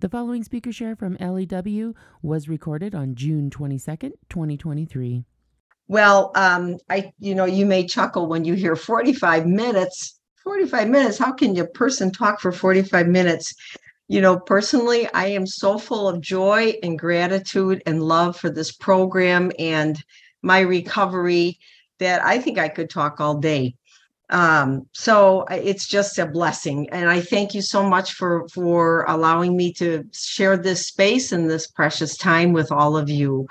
The following speaker share from Ellie W was recorded on June 22nd, 2023. Well, um, I, you know, you may chuckle when you hear 45 minutes. 45 minutes. How can a person talk for 45 minutes? You know, personally, I am so full of joy and gratitude and love for this program and my recovery that I think I could talk all day um, so it's just a blessing. And i thank you so much for for allowing me to share this space and this precious time with all of you.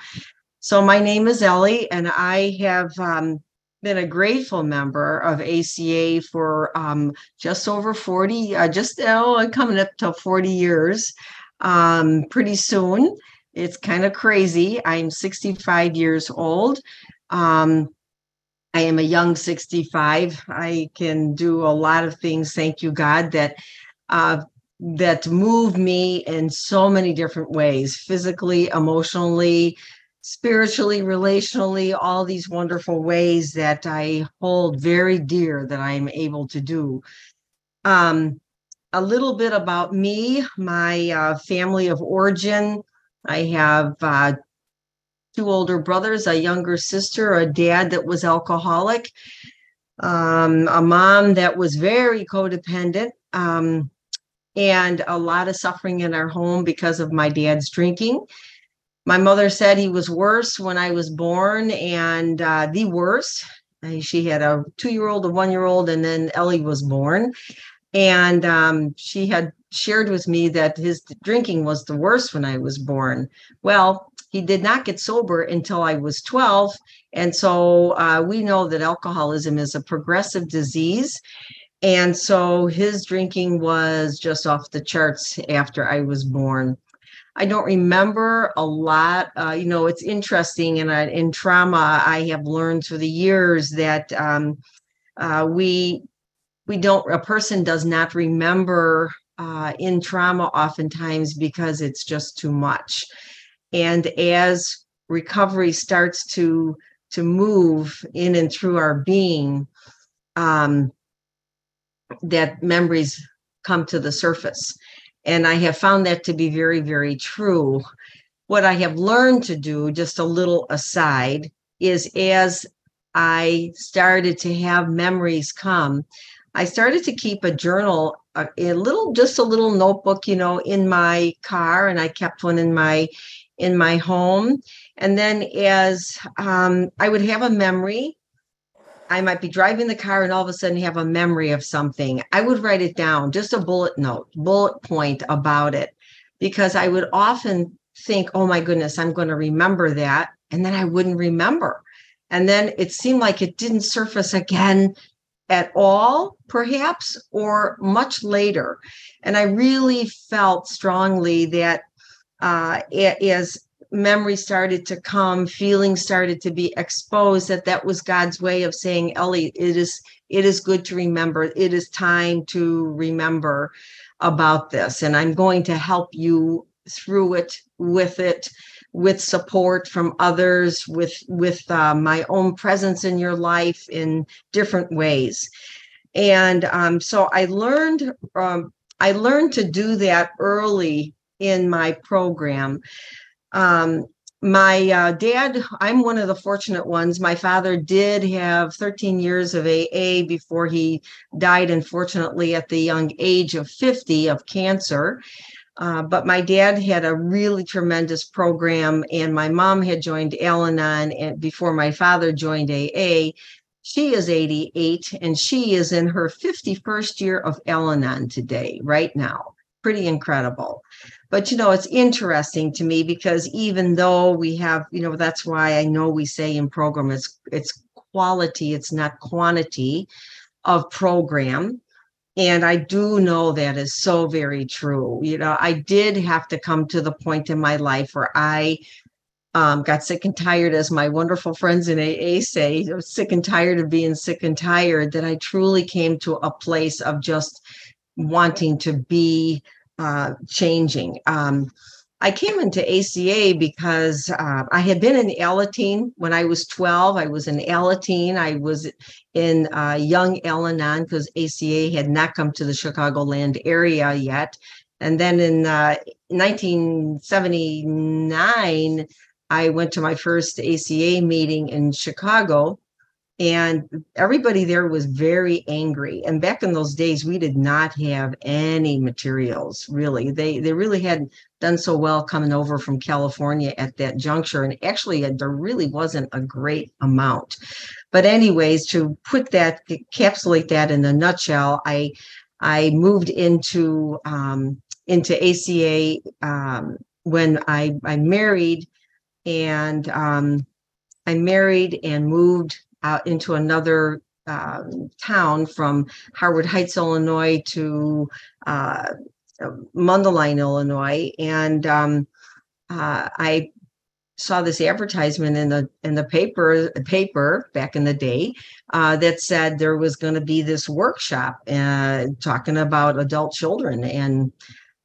So my name is ellie and i have um, been a grateful member of aca for um, just over 40 uh, just oh coming up to 40 years. Um, pretty soon. It's kind of crazy. I'm 65 years old. Um, I am a young 65. I can do a lot of things, thank you, God, that uh, that move me in so many different ways physically, emotionally, spiritually, relationally, all these wonderful ways that I hold very dear that I'm able to do. Um, a little bit about me, my uh, family of origin. I have uh, two older brothers, a younger sister, a dad that was alcoholic, um, a mom that was very codependent, um, and a lot of suffering in our home because of my dad's drinking. My mother said he was worse when I was born, and uh, the worst. She had a two year old, a one year old, and then Ellie was born. And um, she had shared with me that his drinking was the worst when I was born. Well, he did not get sober until I was 12. And so uh, we know that alcoholism is a progressive disease. And so his drinking was just off the charts after I was born. I don't remember a lot. Uh, you know, it's interesting. In, uh, in trauma, I have learned through the years that um, uh, we we don't. A person does not remember uh, in trauma oftentimes because it's just too much. And as recovery starts to to move in and through our being, um, that memories come to the surface. And I have found that to be very, very true. What I have learned to do, just a little aside, is as I started to have memories come, I started to keep a journal, a, a, little, just a little notebook, you know, in my car, and I kept one in my in my home. And then as um, I would have a memory, I might be driving the car and all of a sudden have a memory of something. I would write it down, just a bullet note, bullet point about it, because I would often think, oh my goodness, I'm going to remember that. And then I wouldn't remember. And then it seemed like it didn't surface again at all, perhaps, or much later. And I really felt strongly that uh, as memory started to come, feelings started to be exposed, that that was God's way of saying, Ellie, it is it is good to remember. It is time to remember about this, and I'm going to help you through it, with it, with support from others, with with uh, my own presence in your life in different ways. And um, so I learned um, I learned to do that early in my program. Um, my uh, dad, I'm one of the fortunate ones. My father did have 13 years of AA before he died, unfortunately, at the young age of 50 of cancer. Uh, but my dad had a really tremendous program, and my mom had joined Al Anon before my father joined AA. She is 88 and she is in her 51st year of Al Anon today, right now. Pretty incredible. But you know, it's interesting to me because even though we have, you know, that's why I know we say in program it's it's quality, it's not quantity of program. and I do know that is so very true. You know, I did have to come to the point in my life where I um, got sick and tired, as my wonderful friends in AA say, sick and tired of being sick and tired, that I truly came to a place of just wanting to be uh, changing. Um, I came into ACA because uh, I had been in Alateen when I was 12. I was in Alateen. I was in uh, young Al Anon because ACA had not come to the Chicagoland area yet. And then in uh, 1979, I went to my first ACA meeting in Chicago and everybody there was very angry. And back in those days we did not have any materials really. They they really hadn't done so well coming over from california at that juncture and actually uh, there really wasn't a great amount. But anyways to put that encapsulate that in a nutshell i i moved into um into aca um when i i married and um i married and moved out into another um, town from Harwood Heights, Illinois to uh, Mundelein, Illinois, and um, uh, I saw this advertisement in the in the paper paper back in the day uh, that said there was going to be this workshop uh, talking about adult children, and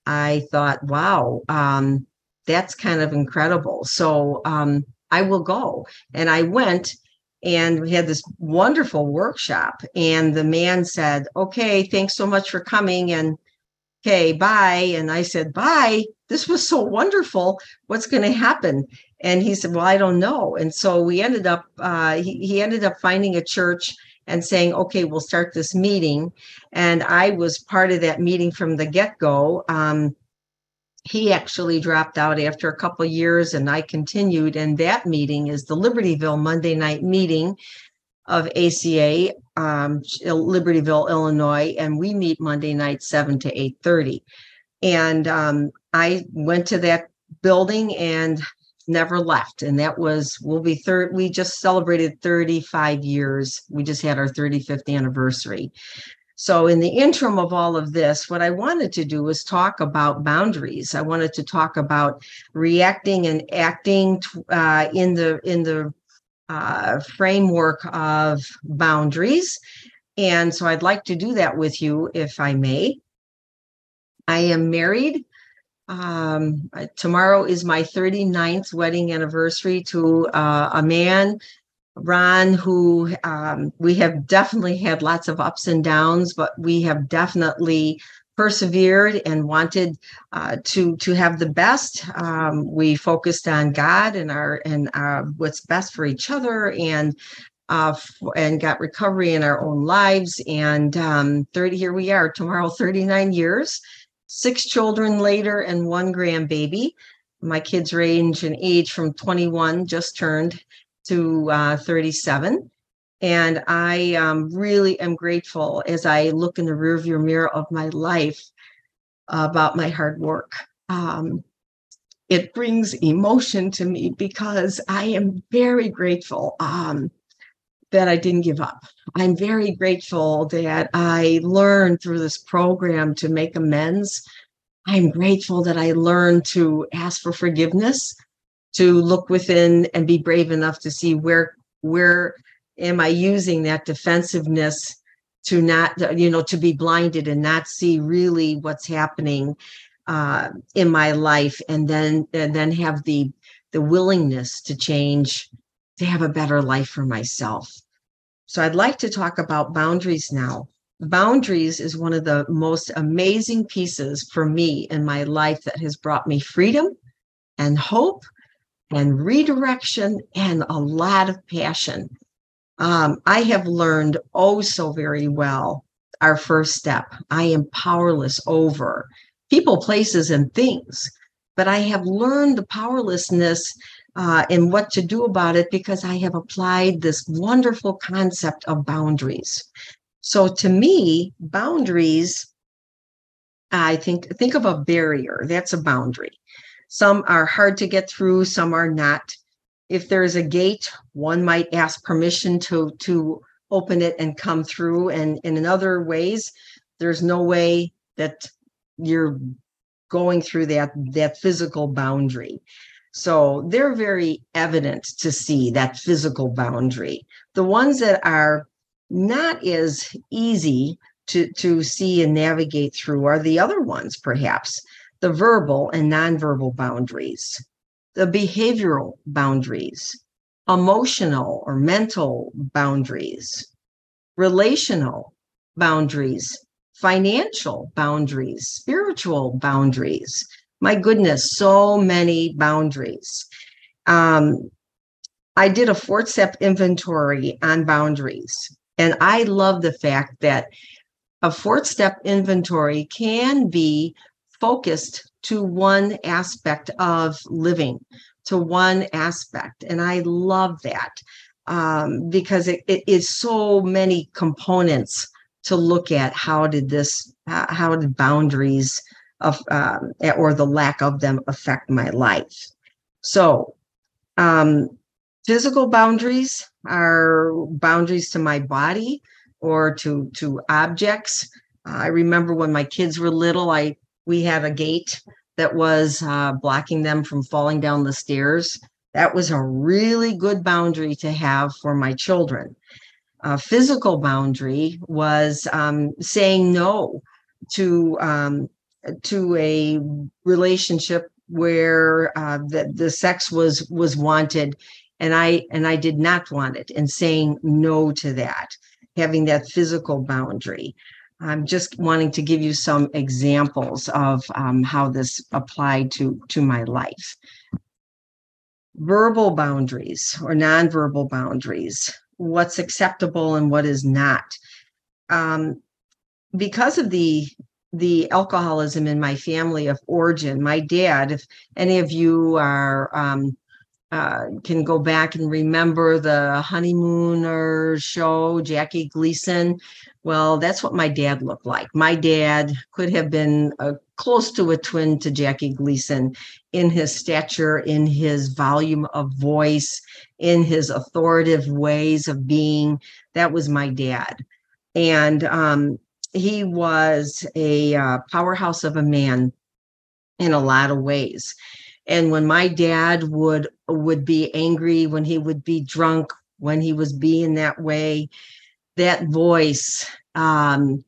I thought, wow, um, that's kind of incredible. So um, I will go, and I went and we had this wonderful workshop and the man said okay thanks so much for coming and okay bye. And i said bye? This was so wonderful. What's going to happen? And he said well i don't know. And so we ended up uh, he, he ended up finding a church and saying okay we'll start this meeting. And i was part of that meeting from the get-go um, he actually dropped out after a couple years and I continued. And that meeting is the Libertyville Monday night meeting of ACA, um, Libertyville, Illinois, and we meet Monday night, 7 to 8:30. And um, I went to that building and never left. And that was, we'll be third, we just celebrated 35 years. We just had our 35th anniversary. So, in the interim of all of this, what I wanted to do was talk about boundaries. I wanted to talk about reacting and acting uh, in the in the uh, framework of boundaries. And so, I'd like to do that with you, if I may. I am married. Um, tomorrow is my 39th wedding anniversary to uh, a man Ron, who um, we have definitely had lots of ups and downs, but we have definitely persevered and wanted uh, to to have the best. Um, we focused on God and our and uh, what's best for each other, and uh, and got recovery in our own lives. And um, 30 here we are tomorrow, 39 years, six children later, and one grandbaby. My kids range in age from 21, just turned, to uh, 37. And I um, really am grateful as I look in the rearview mirror of my life about my hard work. Um, it brings emotion to me because I am very grateful um, that I didn't give up. I'm very grateful that I learned through this program to make amends. I'm grateful that I learned to ask for forgiveness to look within and be brave enough to see where where am I using that defensiveness to not you know to be blinded and not see really what's happening uh, in my life and then and then have the the willingness to change to have a better life for myself. So i'd like to talk about boundaries now. Boundaries is one of the most amazing pieces for me in my life that has brought me freedom and hope and redirection and a lot of passion. Um, I have learned oh so very well our first step. I am powerless over people, places, and things, but I have learned the powerlessness uh, and what to do about it because I have applied this wonderful concept of boundaries. So to me, boundaries, I think think of a barrier. That's a boundary. Some are hard to get through, some are not. If there's a gate, one might ask permission to to open it and come through. And, and in other ways, there's no way that you're going through that that physical boundary so they're very evident to see that physical boundary the ones that are not as easy to to see and navigate through are the other ones perhaps the verbal and nonverbal boundaries the behavioral boundaries emotional or mental boundaries relational boundaries financial boundaries, spiritual boundaries. My goodness, so many boundaries. Um, I did a four step inventory on boundaries, and I love the fact that a four step inventory can be focused to one aspect of living, to one aspect. And I love that um, because it, it is so many components to look at how did this how did boundaries of um, or the lack of them affect my life so um, physical boundaries are boundaries to my body or to to objects i remember when my kids were little i we had a gate that was uh, blocking them from falling down the stairs. That was a really good boundary to have for my children. Uh, physical boundary was um, saying no to um, to a relationship where uh, the, the sex was was wanted and i and i did not want it and saying no to that having that physical boundary i'm just wanting to give you some examples of um, how this applied to to my life verbal boundaries or nonverbal boundaries what's acceptable and what is not. Um, because of the the alcoholism in my family of origin, my dad, if any of you are um, uh, can go back and remember the honeymooner show, Jackie Gleason. Well, that's what my dad looked like. My dad could have been a, close to a twin to Jackie Gleason in his stature, in his volume of voice, in his authoritative ways of being. That was my dad. And um, he was a uh, powerhouse of a man in a lot of ways. And when my dad would would be angry, when he would be drunk, when he was being that way, that voice, um,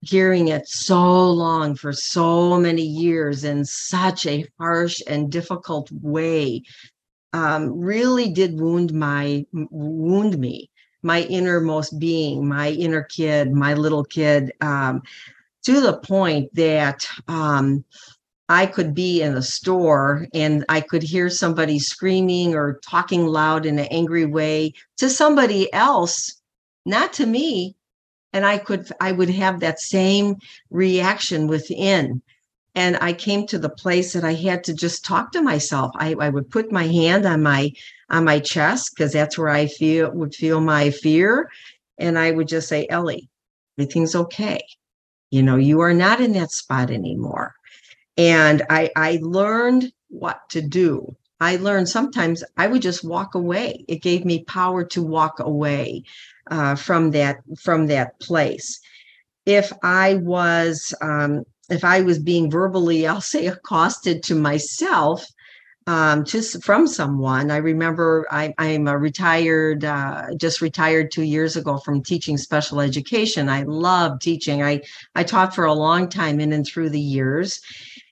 hearing it so long for so many years in such a harsh and difficult way um, really did wound my wound me my innermost being my inner kid my little kid um, to the point that um, i could be in a store and i could hear somebody screaming or talking loud in an angry way to somebody else not to me. And i could i would have that same reaction within. And i came to the place that i had to just talk to myself. I, I would put my hand on my on my chest because that's where i feel would feel my fear. And i would just say ellie everything's okay. You know you are not in that spot anymore. And i i learned what to do i learned sometimes i would just walk away it gave me power to walk away uh, from that from that place if i was um, if I was being verbally, I'll say, accosted to myself, um, just from someone. I remember I, am a retired, uh, just retired two years ago from teaching special education. I love teaching. I I taught for a long time in and through the years,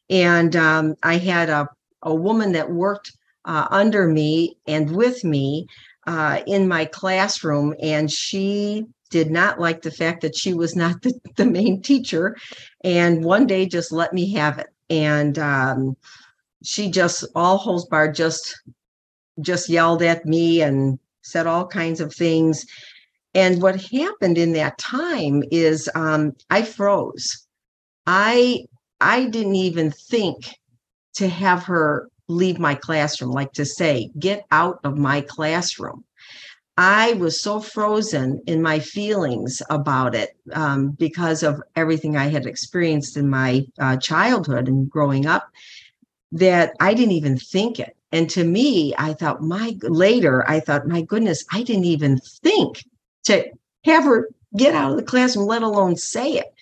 and um, I had a a woman that worked uh, under me and with me uh, in my classroom, and she did not like the fact that she was not the, the main teacher and one day just let me have it. And um, she just all holds barred just just yelled at me and said all kinds of things. And what happened in that time is um, i froze. I i didn't even think to have her leave my classroom like to say get out of my classroom I was so frozen in my feelings about it um, because of everything I had experienced in my uh, childhood and growing up that I didn't even think it. And to me, I thought, my later, I thought, my goodness, I didn't even think to have her get out of the classroom, let alone say it.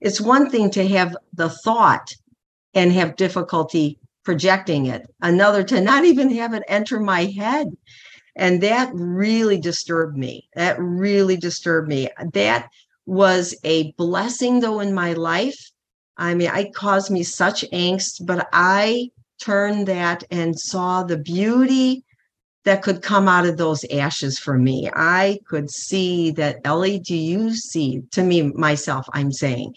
It's one thing to have the thought and have difficulty projecting it, another to not even have it enter my head. And that really disturbed me. That really disturbed me. That was a blessing, though, in my life. I mean, it caused me such angst, but I turned that and saw the beauty that could come out of those ashes for me. I could see that, Ellie, do you see, to me, myself, I'm saying,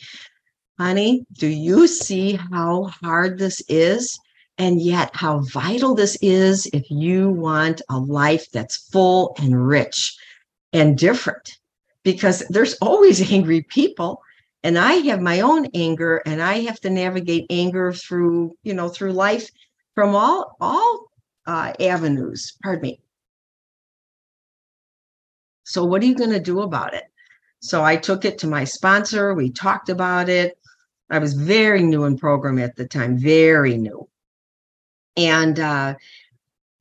honey, do you see how hard this is? And yet, how vital this is if you want a life that's full and rich and different, because there's always angry people. And I have my own anger, and I have to navigate anger through, you know, through life from all all uh, avenues. Pardon me. So, what are you going to do about it? So, I took it to my sponsor. We talked about it. I was very new in program at the time, very new. And uh,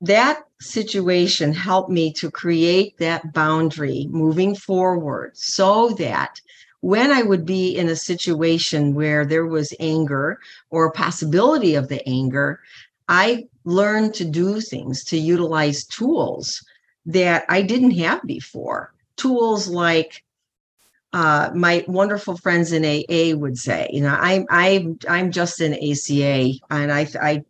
that situation helped me to create that boundary moving forward so that when I would be in a situation where there was anger or possibility of the anger, I learned to do things, to utilize tools that I didn't have before. Tools like uh, my wonderful friends in AA would say, you know, I'm I'm I'm just an ACA, and I I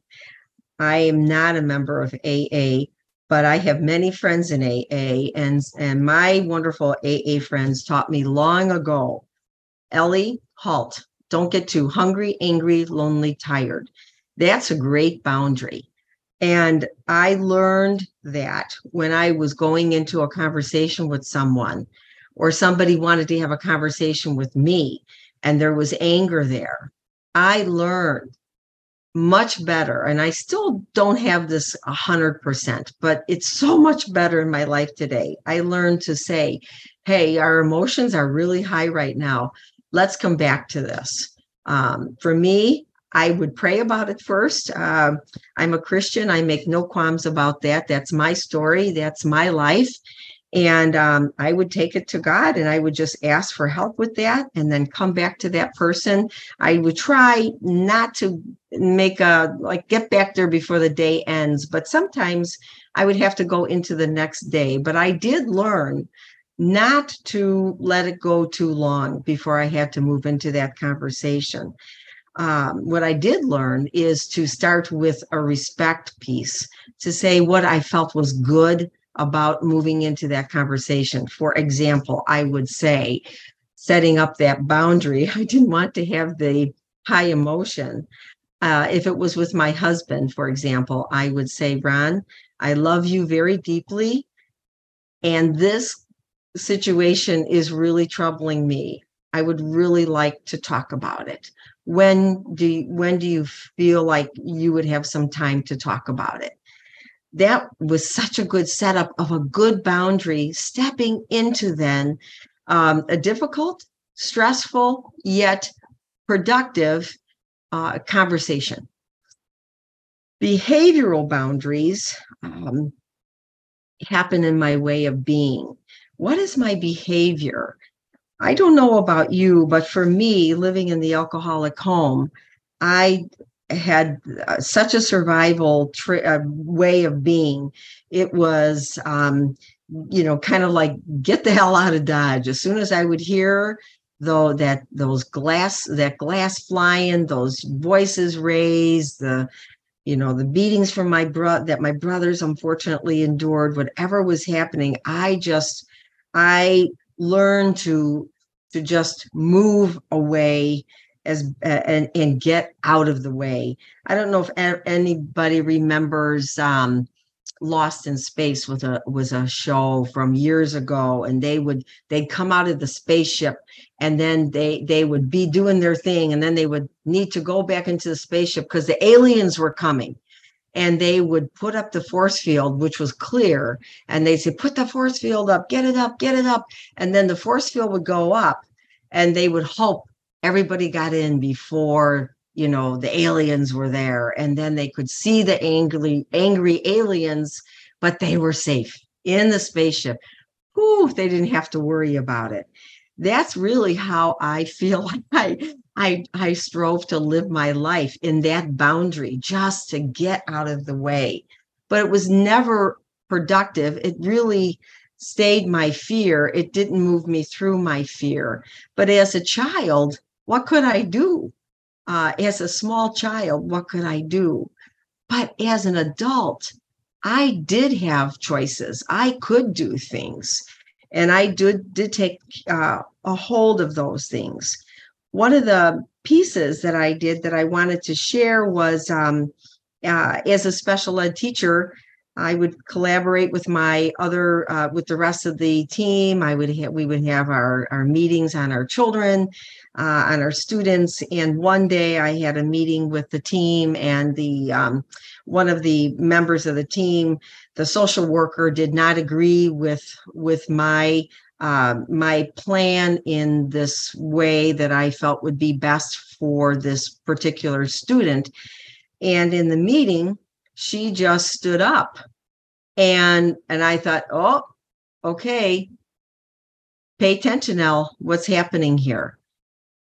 I am not a member of AA, but I have many friends in AA, and and my wonderful AA friends taught me long ago, Ellie, halt. Don't get too hungry, angry, lonely, tired. That's a great boundary. And I learned that when I was going into a conversation with someone, or somebody wanted to have a conversation with me, and there was anger there, I learned much better. And I still don't have this 100%, but it's so much better in my life today. I learned to say, hey, our emotions are really high right now. Let's come back to this. Um, for me, I would pray about it first. Uh, I'm a Christian. I make no qualms about that. That's my story. That's my life. And um, I would take it to God and I would just ask for help with that and then come back to that person. I would try not to make a, like, get back there before the day ends, but sometimes I would have to go into the next day. But I did learn not to let it go too long before I had to move into that conversation. Um, what I did learn is to start with a respect piece to say what I felt was good about moving into that conversation. For example, I would say, setting up that boundary, I didn't want to have the high emotion. Uh, if it was with my husband, for example, I would say, Ron, I love you very deeply. And this situation is really troubling me. I would really like to talk about it. When do you, when do you feel like you would have some time to talk about it? That was such a good setup of a good boundary stepping into then um, a difficult stressful yet productive uh, conversation. Behavioral boundaries um, happen in my way of being. What is my behavior? I don't know about you but for me living in the alcoholic home i had uh, such a survival tri- uh, way of being. It was, um, you know, kind of like get the hell out of Dodge. As soon as I would hear though that those glass that glass flying, those voices raised, the you know the beatings from my bro that my brothers unfortunately endured, whatever was happening, I just I learned to to just move away as and and get out of the way. I don't know if anybody remembers um, Lost in Space was a was a show from years ago, and they would they'd come out of the spaceship, and then they they would be doing their thing, and then they would need to go back into the spaceship because the aliens were coming. And they would put up the force field, which was clear, and they'd say, "Put the force field up, get it up, get it up," and then the force field would go up, and they would hope everybody got in before you know the aliens were there and then they could see the angry angry aliens but they were safe in the spaceship Whew, they didn't have to worry about it that's really how I feel I I I strove to live my life in that boundary just to get out of the way. But it was never productive. It really stayed my fear. It didn't move me through my fear. But as a child, what could I do? Uh, as a small child, what could I do? But as an adult, I did have choices. I could do things. And I did, did take uh, a hold of those things. One of the pieces that I did that I wanted to share was um, uh, as a special ed teacher, I would collaborate with my other uh, with the rest of the team. I would ha- we would have our our meetings on our children, uh, on our students. And one day I had a meeting with the team, and the um, one of the members of the team, the social worker, did not agree with with my uh, my plan in this way that I felt would be best for this particular student. And in the meeting, she just stood up. And and i thought oh okay. Pay attention now what's happening here?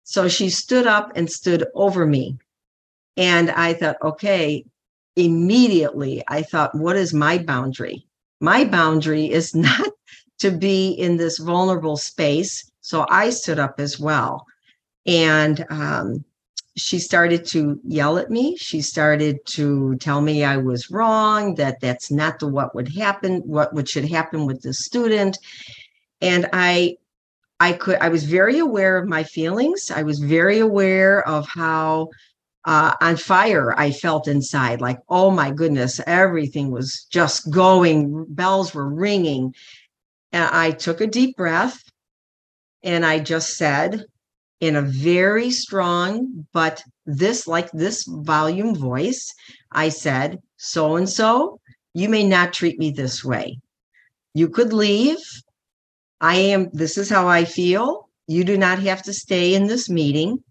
So she stood up and stood over me. And i thought okay. Immediately i thought what is my boundary? My boundary is not to be in this vulnerable space. So i stood up as well. And um, she started to yell at me. She started to tell me i was wrong that that's not the what would happen what would should happen with the student. And i i could i was very aware of my feelings. I was very aware of how uh, on fire i felt inside like oh my goodness everything was just going bells were ringing. And i took a deep breath and i just said in a very strong, but this, like this volume voice, I said, so and so, you may not treat me this way. You could leave. I am, this is how I feel. You do not have to stay in this meeting.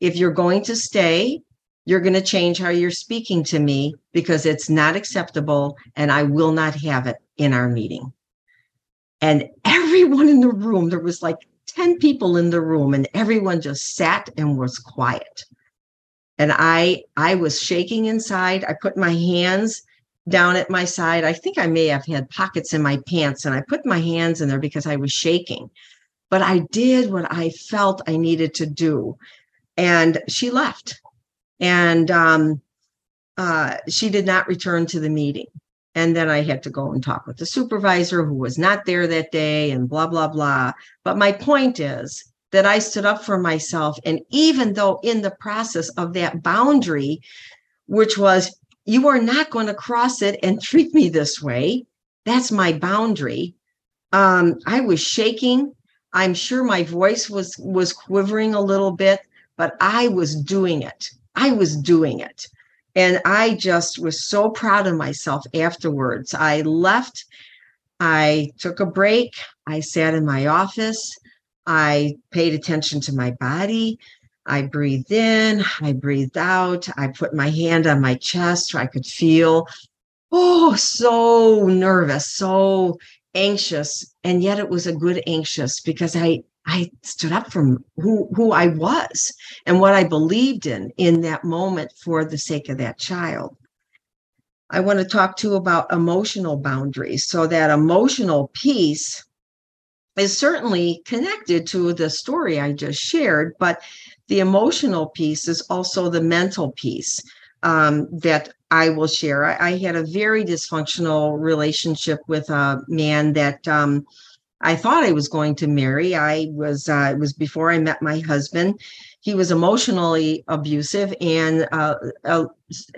If you're going to stay, you're going to change how you're speaking to me because it's not acceptable and I will not have it in our meeting. And everyone in the room, there was like 10 people in the room and everyone just sat and was quiet. And i i was shaking inside. I put my hands down at my side. I think i may have had pockets in my pants and i put my hands in there because i was shaking. But i did what i felt i needed to do. And she left. And um, uh, she did not return to the meeting and then I had to go and talk with the supervisor who was not there that day and blah, blah, blah. But my point is that I stood up for myself. And even though in the process of that boundary, which was, you are not going to cross it and treat me this way, that's my boundary. Um, I was shaking. I'm sure my voice was was quivering a little bit, but I was doing it. I was doing it. And I just was so proud of myself afterwards. I left, I took a break, I sat in my office, I paid attention to my body. I breathed in, I breathed out, I put my hand on my chest. so I could feel, oh, so nervous, so anxious. And yet it was a good anxious because I I stood up from who who I was and what I believed in in that moment for the sake of that child. I want to talk too about emotional boundaries. So that emotional piece is certainly connected to the story I just shared, but the emotional piece is also the mental piece um, that I will share. I, I, had a very dysfunctional relationship with a man that um, I thought I was going to marry. I was, uh, it was before I met my husband. He was emotionally abusive and uh, uh,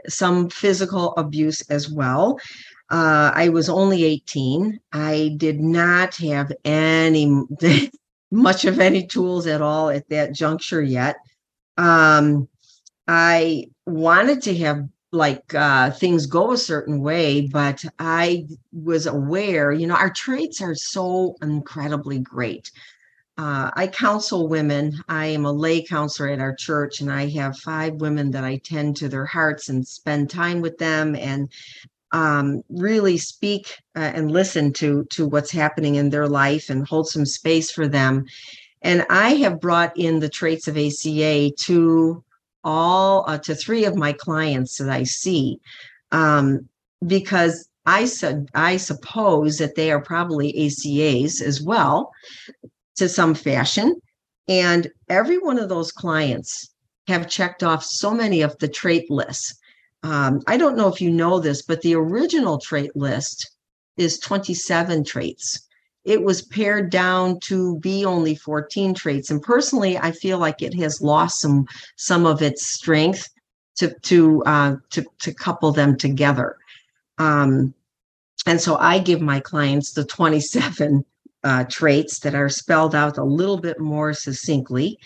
some physical abuse as well. Uh, I was only 18. I did not have any, much of any tools at all at that juncture yet. Um, I wanted to have like uh, things go a certain way, but I was aware, you know, our traits are so incredibly great. Uh, I counsel women. I am a lay counselor at our church, and I have five women that I tend to their hearts and spend time with them and um, really speak uh, and listen to to what's happening in their life and hold some space for them. And I have brought in the traits of ACA to all uh, to three of my clients that I see um, because I said I suppose that they are probably ACAs as well to some fashion. And every one of those clients have checked off so many of the trait lists. Um, I don't know if you know this, but the original trait list is 27 traits. It was pared down to be only 14 traits. And personally, I feel like it has lost some some of its strength to to uh, to to couple them together. Um, and so I give my clients the 27 uh, traits that are spelled out a little bit more succinctly.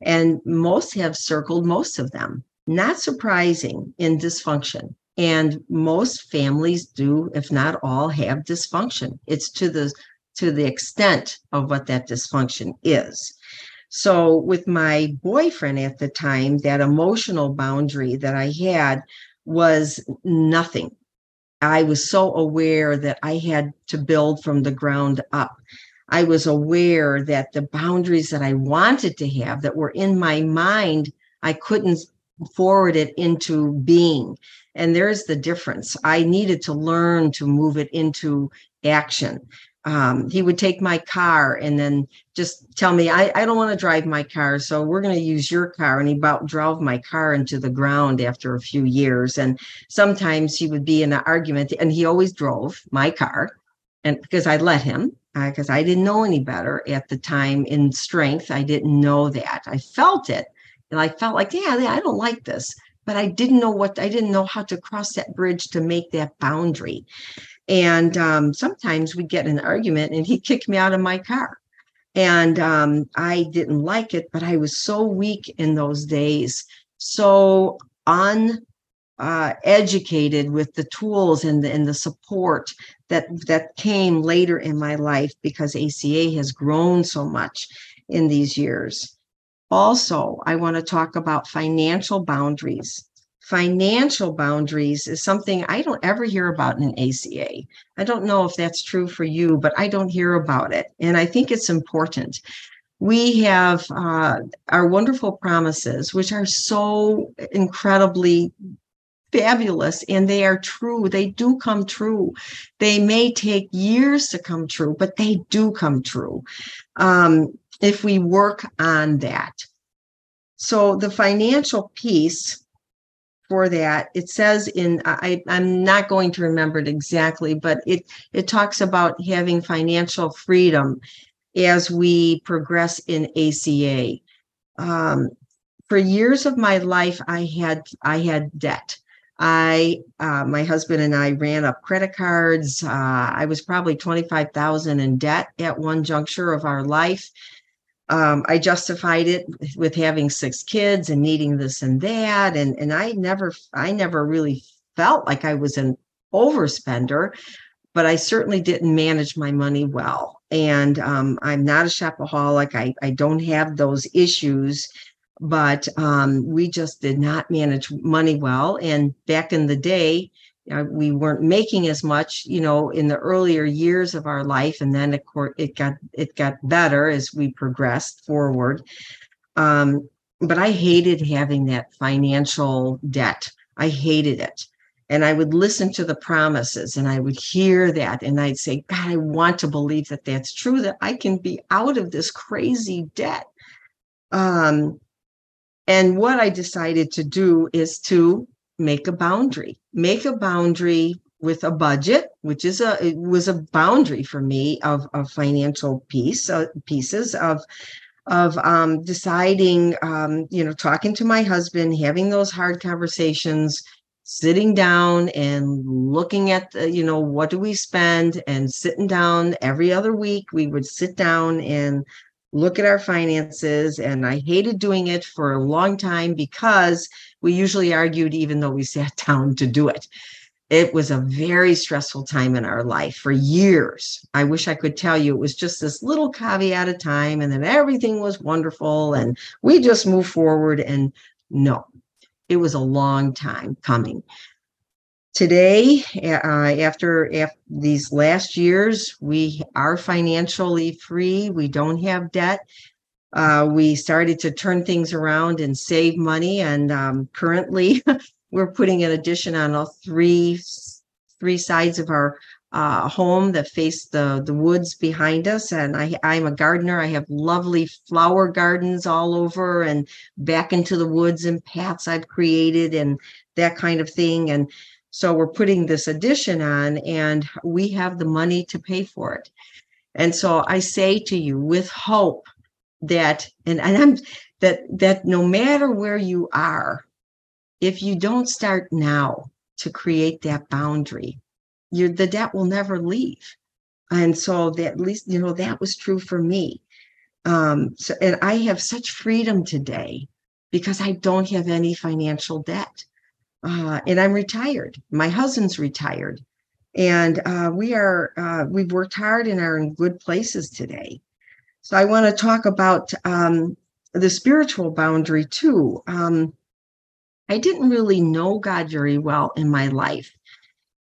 And most have circled most of them. Not surprising in dysfunction. And most families do, if not all, have dysfunction. It's to the to the extent of what that dysfunction is. So, with my boyfriend at the time, that emotional boundary that I had was nothing. I was so aware that I had to build from the ground up. I was aware that the boundaries that I wanted to have that were in my mind, I couldn't forward it into being. And there's the difference. I needed to learn to move it into action um, he would take my car and then just tell me, I, I don't want to drive my car. So we're going to use your car. And he about drove my car into the ground after a few years. And sometimes he would be in an argument and he always drove my car. And because I let him, because uh, I didn't know any better at the time in strength, I didn't know that. I felt it. And I felt like, yeah, I don't like this but I didn't know what I didn't know how to cross that bridge to make that boundary. And um, sometimes we'd get an argument and he kicked me out of my car. And um, I didn't like it, but I was so weak in those days, so uneducated uh, with the tools and the, and the support that that came later in my life because ACA has grown so much in these years. Also, I want to talk about financial boundaries financial boundaries is something I don't ever hear about in an ACA. I don't know if that's true for you, but I don't hear about it. And I think it's important. We have uh, our wonderful promises, which are so incredibly fabulous and they are true. They do come true. They may take years to come true, but they do come true um, if we work on that. So, the financial piece for that. It says in I, I'm not going to remember it exactly, but it it talks about having financial freedom as we progress in ACA. Um, for years of my life, I had I had debt. I, uh, my husband and I ran up credit cards. Uh, I was probably twenty five thousand in debt at one juncture of our life um, I justified it with having six kids and needing this and that, and and I never I never really felt like I was an overspender, but I certainly didn't manage my money well. And um, I'm not a shopaholic. I I don't have those issues, but um, we just did not manage money well. And back in the day, we weren't making as much you know in the earlier years of our life and then of course it got it got better as we progressed forward. Um, but i hated having that financial debt. I hated it. And i would listen to the promises and i would hear that and i'd say god i want to believe that that's true that i can be out of this crazy debt. Um, and what i decided to do is to make a boundary. Make a boundary with a budget which is a it was a boundary for me of, of financial piece uh, pieces of of um, deciding um, you know talking to my husband having those hard conversations sitting down and looking at the, you know what do we spend and sitting down. Every other week we would sit down and look at our finances and i hated doing it for a long time because we usually argued even though we sat down to do it. It was a very stressful time in our life for years. I wish I could tell you it was just this little caveat of time and then everything was wonderful and we just moved forward. And no, it was a long time coming. Today, uh, after, after these last years, we are financially free. We don't have debt Uh, we started to turn things around and save money, and um, currently we're putting an addition on all three three sides of our uh, home that face the the woods behind us. And I I'm a gardener. I have lovely flower gardens all over and back into the woods and paths I've created and that kind of thing. And so we're putting this addition on, and we have the money to pay for it. And so I say to you with hope that, and, and I'm that that no matter where you are, if you don't start now to create that boundary, you the debt will never leave. And so that at least, you know, that was true for me. Um, so and I have such freedom today because I don't have any financial debt. Uh, and I'm retired. My husband's retired. And uh, we are, uh, we've worked hard and are in good places today. So I want to talk about um, the spiritual boundary too. Um, I didn't really know God very well in my life.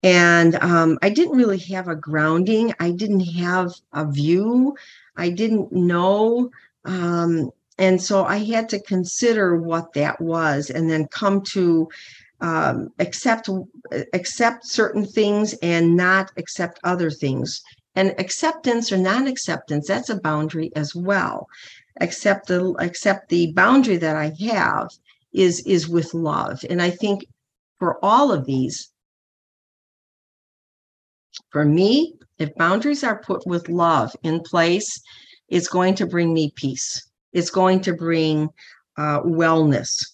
And um, I didn't really have a grounding. I didn't have a view. I didn't know. Um, and so I had to consider what that was and then come to um, accept accept certain things and not accept other things. And acceptance or non-acceptance, that's a boundary as well. Accept the accept the boundary that I have is is with love. And I think for all of these, for me, if boundaries are put with love in place, it's going to bring me peace. It's going to bring uh, wellness.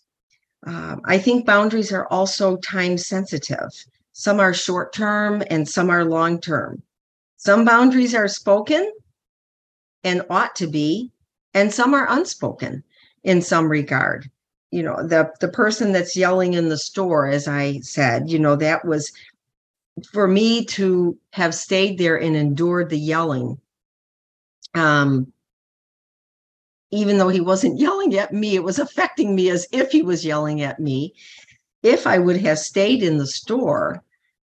Um, I think boundaries are also time sensitive. Some are short term and some are long term. Some boundaries are spoken and ought to be, and some are unspoken in some regard. You know, the the person that's yelling in the store, as I said, you know, that was for me to have stayed there and endured the yelling. Um, even though he wasn't yelling at me, it was affecting me as if he was yelling at me. If I would have stayed in the store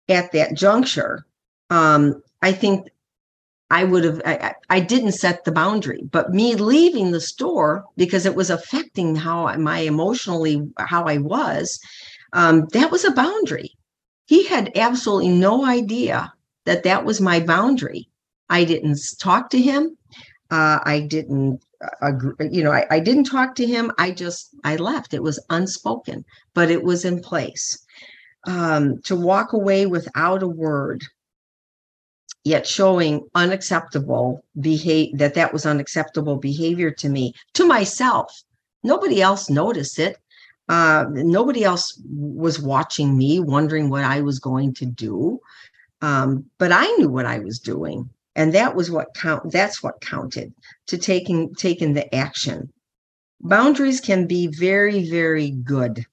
at that juncture, um, I think I would have, I, I, didn't set the boundary, but me leaving the store because it was affecting how my emotionally, how I was, um, that was a boundary. He had absolutely no idea that that was my boundary. I didn't talk to him. Uh, I didn't agree, you know, I, I didn't talk to him. I just, I left. It was unspoken, but it was in place. Um, to walk away without a word yet showing unacceptable behavior that that was unacceptable behavior to me to myself. Nobody else noticed it. Uh, nobody else was watching me wondering what i was going to do. Um, but i knew what i was doing and that was what count that's what counted to taking taking the action. Boundaries can be very very good.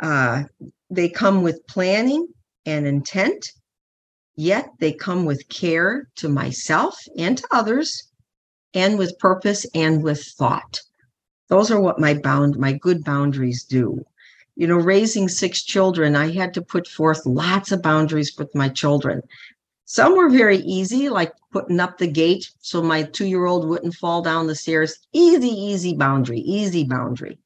Uh, they come with planning and intent yet they come with care to myself and to others and with purpose and with thought. Those are what my bound my good boundaries do. You know raising six children i had to put forth lots of boundaries with my children. Some were very easy like putting up the gate so my 2 year old wouldn't fall down the stairs. Easy easy boundary easy boundary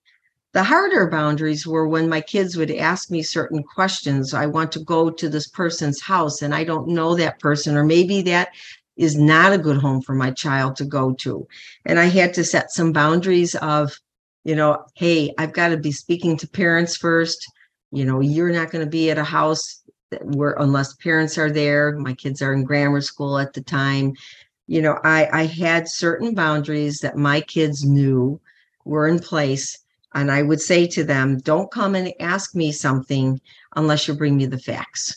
the harder boundaries were when my kids would ask me certain questions. I want to go to this person's house and I don't know that person, or maybe that is not a good home for my child to go to. And I had to set some boundaries of, you know, hey, I've got to be speaking to parents first. You know, you're not going to be at a house where unless parents are there. My kids are in grammar school at the time. You know, I, I had certain boundaries that my kids knew were in place and I would say to them, don't come and ask me something unless you bring me the facts.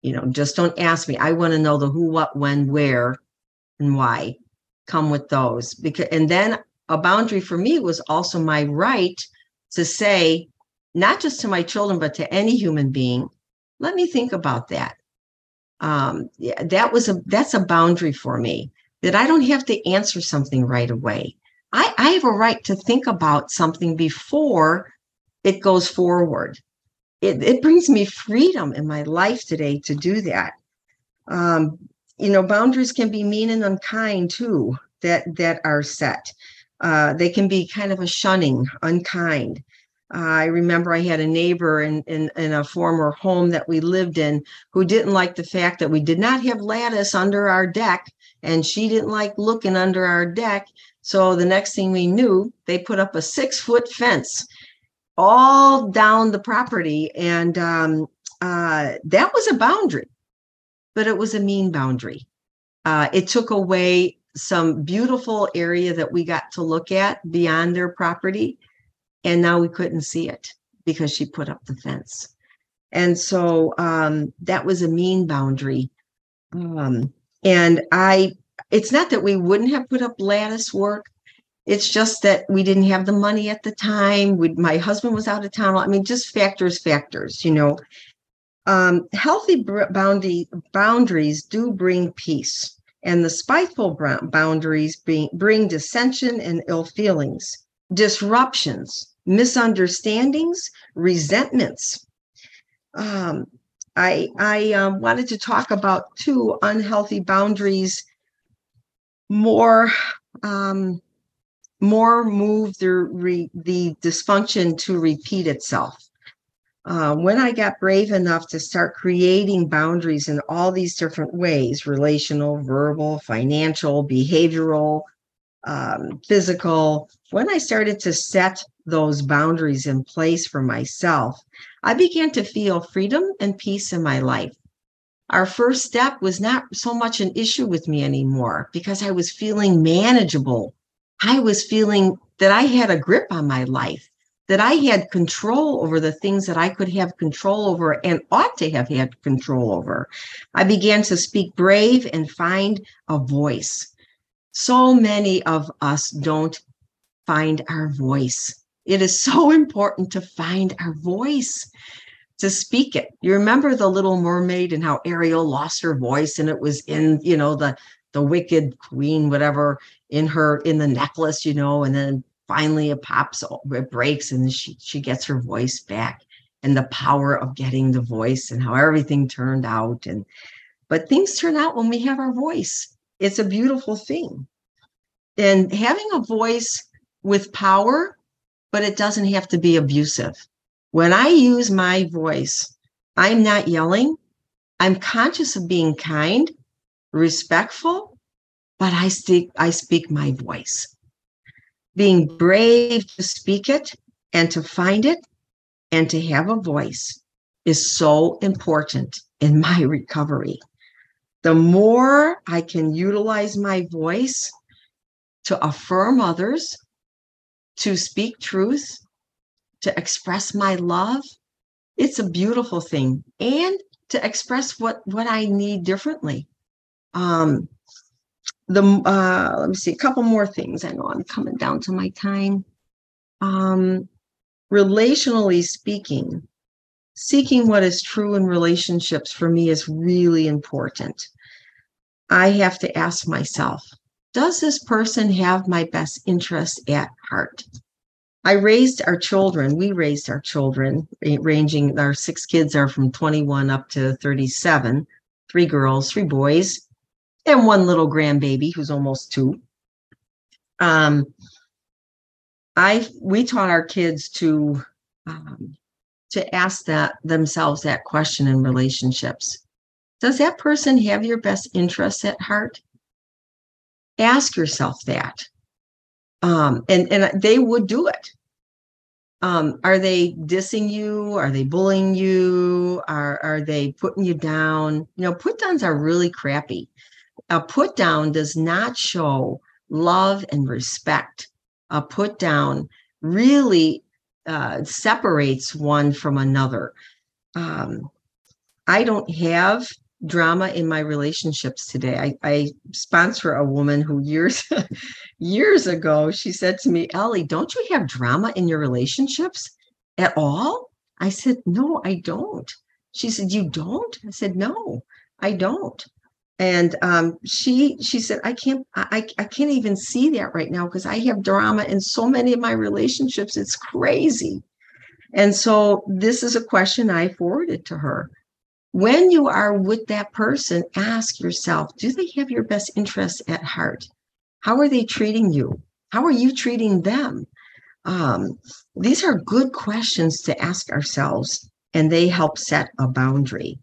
You know, just don't ask me. I want to know the who, what, when, where, and why. Come with those. Because and then a boundary for me was also my right to say, not just to my children, but to any human being, let me think about that. Um, that was a that's a boundary for me that I don't have to answer something right away. I, I have a right to think about something before it goes forward. It, it brings me freedom in my life today to do that. Um, you know, boundaries can be mean and unkind too that that are set. Uh, they can be kind of a shunning, unkind. I remember I had a neighbor in, in, in a former home that we lived in who didn't like the fact that we did not have lattice under our deck, and she didn't like looking under our deck. So the next thing we knew, they put up a six foot fence all down the property, and um, uh, that was a boundary, but it was a mean boundary. Uh, it took away some beautiful area that we got to look at beyond their property and now we couldn't see it because she put up the fence. And so um, that was a mean boundary. Um, and i it's not that we wouldn't have put up lattice work. It's just that we didn't have the money at the time. We my husband was out of town. I mean just factors factors you know. Um, healthy boundary boundaries do bring peace. And the spiteful boundaries bring, bring dissension and ill feelings disruptions, misunderstandings, resentments. Um, I, I um, wanted to talk about two unhealthy boundaries more um, more move the re, the dysfunction to repeat itself. Uh, when I got brave enough to start creating boundaries in all these different ways relational, verbal, financial, behavioral, um, physical, when I started to set those boundaries in place for myself, I began to feel freedom and peace in my life. Our first step was not so much an issue with me anymore because I was feeling manageable. I was feeling that I had a grip on my life, that I had control over the things that I could have control over and ought to have had control over. I began to speak brave and find a voice so many of us don't find our voice. It is so important to find our voice, to speak it. You remember the little mermaid and how Ariel lost her voice and it was in, you know, the the wicked queen, whatever, in her in the necklace, you know, and then finally it pops, it breaks, and she she gets her voice back and the power of getting the voice and how everything turned out. And but things turn out when we have our voice it's a beautiful thing. And having a voice with power, but it doesn't have to be abusive. When I use my voice, I'm not yelling. I'm conscious of being kind, respectful, but I speak I speak my voice. Being brave to speak it and to find it and to have a voice is so important in my recovery the more I can utilize my voice to affirm others, to speak truth, to express my love, it's a beautiful thing. And to express what what I need differently. Um, the uh, let me see a couple more things. I know I'm coming down to my time. Um, relationally speaking, seeking what is true in relationships for me is really important. I have to ask myself, does this person have my best interest at heart? I raised our children, we raised our children, ranging, our six kids are from 21 up to 37, three girls, three boys, and one little grandbaby who's almost two. Um, I we taught our kids to um, to ask that themselves that question in relationships. Does that person have your best interests at heart? Ask yourself that. Um, and, and they would do it. Um, are they dissing you? Are they bullying you? Are, are they putting you down? You know, put downs are really crappy. A put down does not show love and respect. A put down really uh, separates one from another. Um, I don't have drama in my relationships today. I, I sponsor a woman who years years ago she said to me, Ellie, don't you have drama in your relationships at all? I said, No, I don't. She said, You don't? I said, No, I don't and um, she she said i can't i i can't even see that right now because i have drama in so many of my relationships. It's crazy. And so this is a question i forwarded to her. When you are with that person ask yourself do they have your best interests at heart? How are they treating you? How are you treating them? Um, these are good questions to ask ourselves, and they help set a boundary.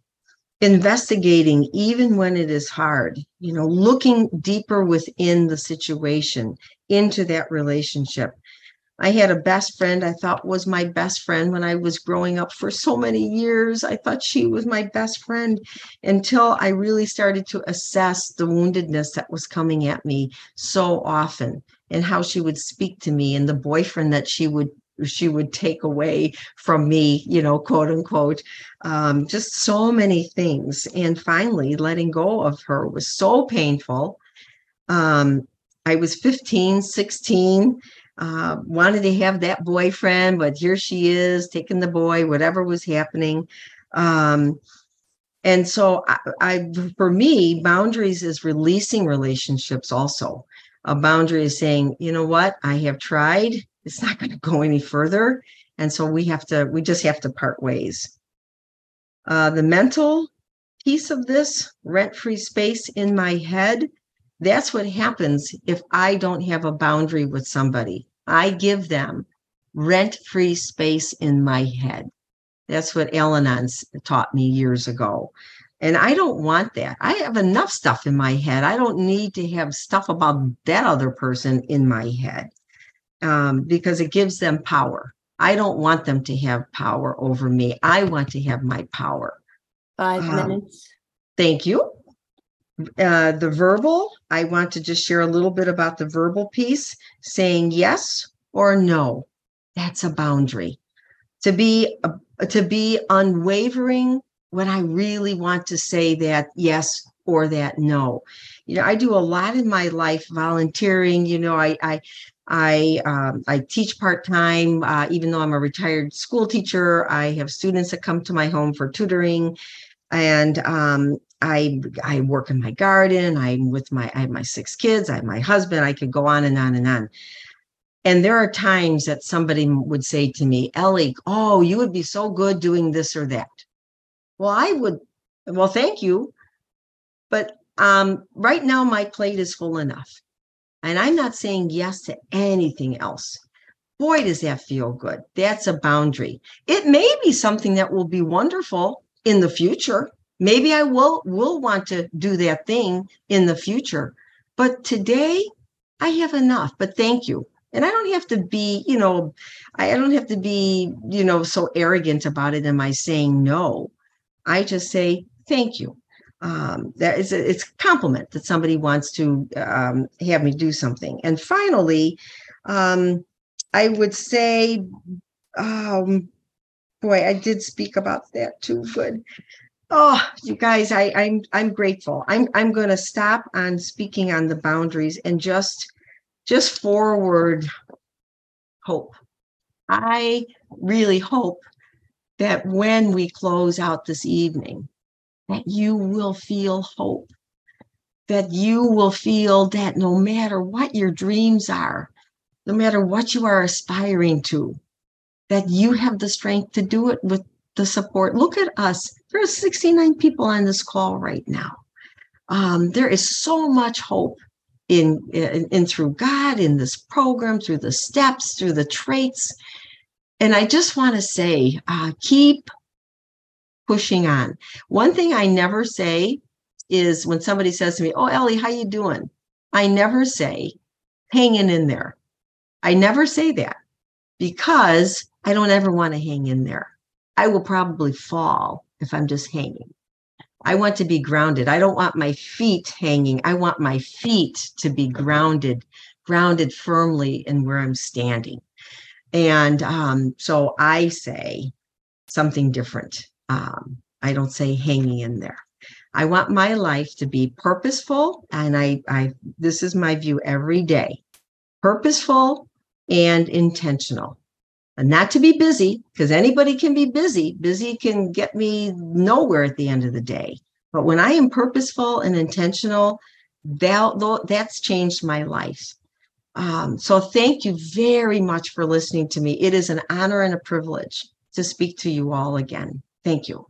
Investigating, even when it is hard, you know, looking deeper within the situation, into that relationship. I had a best friend I thought was my best friend when I was growing up for so many years. I thought she was my best friend until I really started to assess the woundedness that was coming at me so often and how she would speak to me and the boyfriend that she would she would take away from me, you know, quote unquote. Um, just so many things. And finally, letting go of her was so painful. Um, I was 15, 16 uh, wanted to have that boyfriend, but here she is taking the boy, whatever was happening. Um, and so I, I, for me, boundaries is releasing relationships also. A boundary is saying, you know what, I have tried. It's not going to go any further. And so we have to, we just have to part ways. Uh, the mental piece of this rent free space in my head that's what happens if I don't have a boundary with somebody. I give them rent free space in my head. That's what Al-Anon taught me years ago. And I don't want that. I have enough stuff in my head. I don't need to have stuff about that other person in my head um, because it gives them power. I don't want them to have power over me. I want to have my power. Five um, minutes. Thank you. Uh, the verbal, I want to just share a little bit about the verbal piece, saying yes or no. That's a boundary. To be uh, to be unwavering when I really want to say that yes or that no. You know, I do a lot in my life volunteering. You know, I I I um, I teach part time, uh, even though I'm a retired school teacher. I have students that come to my home for tutoring, and um, I I work in my garden. I'm with my I have my six kids. I have my husband. I could go on and on and on. And there are times that somebody would say to me, Ellie, oh, you would be so good doing this or that. Well, I would. Well, thank you, but um, right now my plate is full enough, and I'm not saying yes to anything else. Boy, does that feel good. That's a boundary. It may be something that will be wonderful in the future. Maybe i will will want to do that thing in the future. But today i have enough. But thank you. And i don't have to be you know i don't have to be you know so arrogant about it. Am i saying no? I just say thank you um, that is a, it's a compliment that somebody wants to um, have me do something and finally um, i would say um, boy i did speak about that too good Oh, you guys, I, I'm I'm grateful. I'm I'm going to stop on speaking on the boundaries and just just forward hope. I really hope that when we close out this evening, that you will feel hope, that you will feel that no matter what your dreams are, no matter what you are aspiring to, that you have the strength to do it with the support. Look at us. There are 69 people on this call right now. Um, there is so much hope in, in, in through God, in this program, through the steps, through the traits. And I just want to say, uh, keep pushing on. One thing I never say is when somebody says to me, "Oh, Ellie, how you doing?" I never say, "Hanging in there." I never say that because I don't ever want to hang in there. I will probably fall if I'm just hanging. I want to be grounded. I don't want my feet hanging. I want my feet to be grounded, grounded firmly in where I'm standing. And um, so I say something different. Um, I don't say hanging in there. I want my life to be purposeful, and I, I this is my view every day, purposeful and intentional and not to be busy because anybody can be busy. Busy can get me nowhere at the end of the day. But when I am purposeful and intentional, that, that's changed my life. Um, so thank you very much for listening to me. It is an honor and a privilege to speak to you all again. Thank you.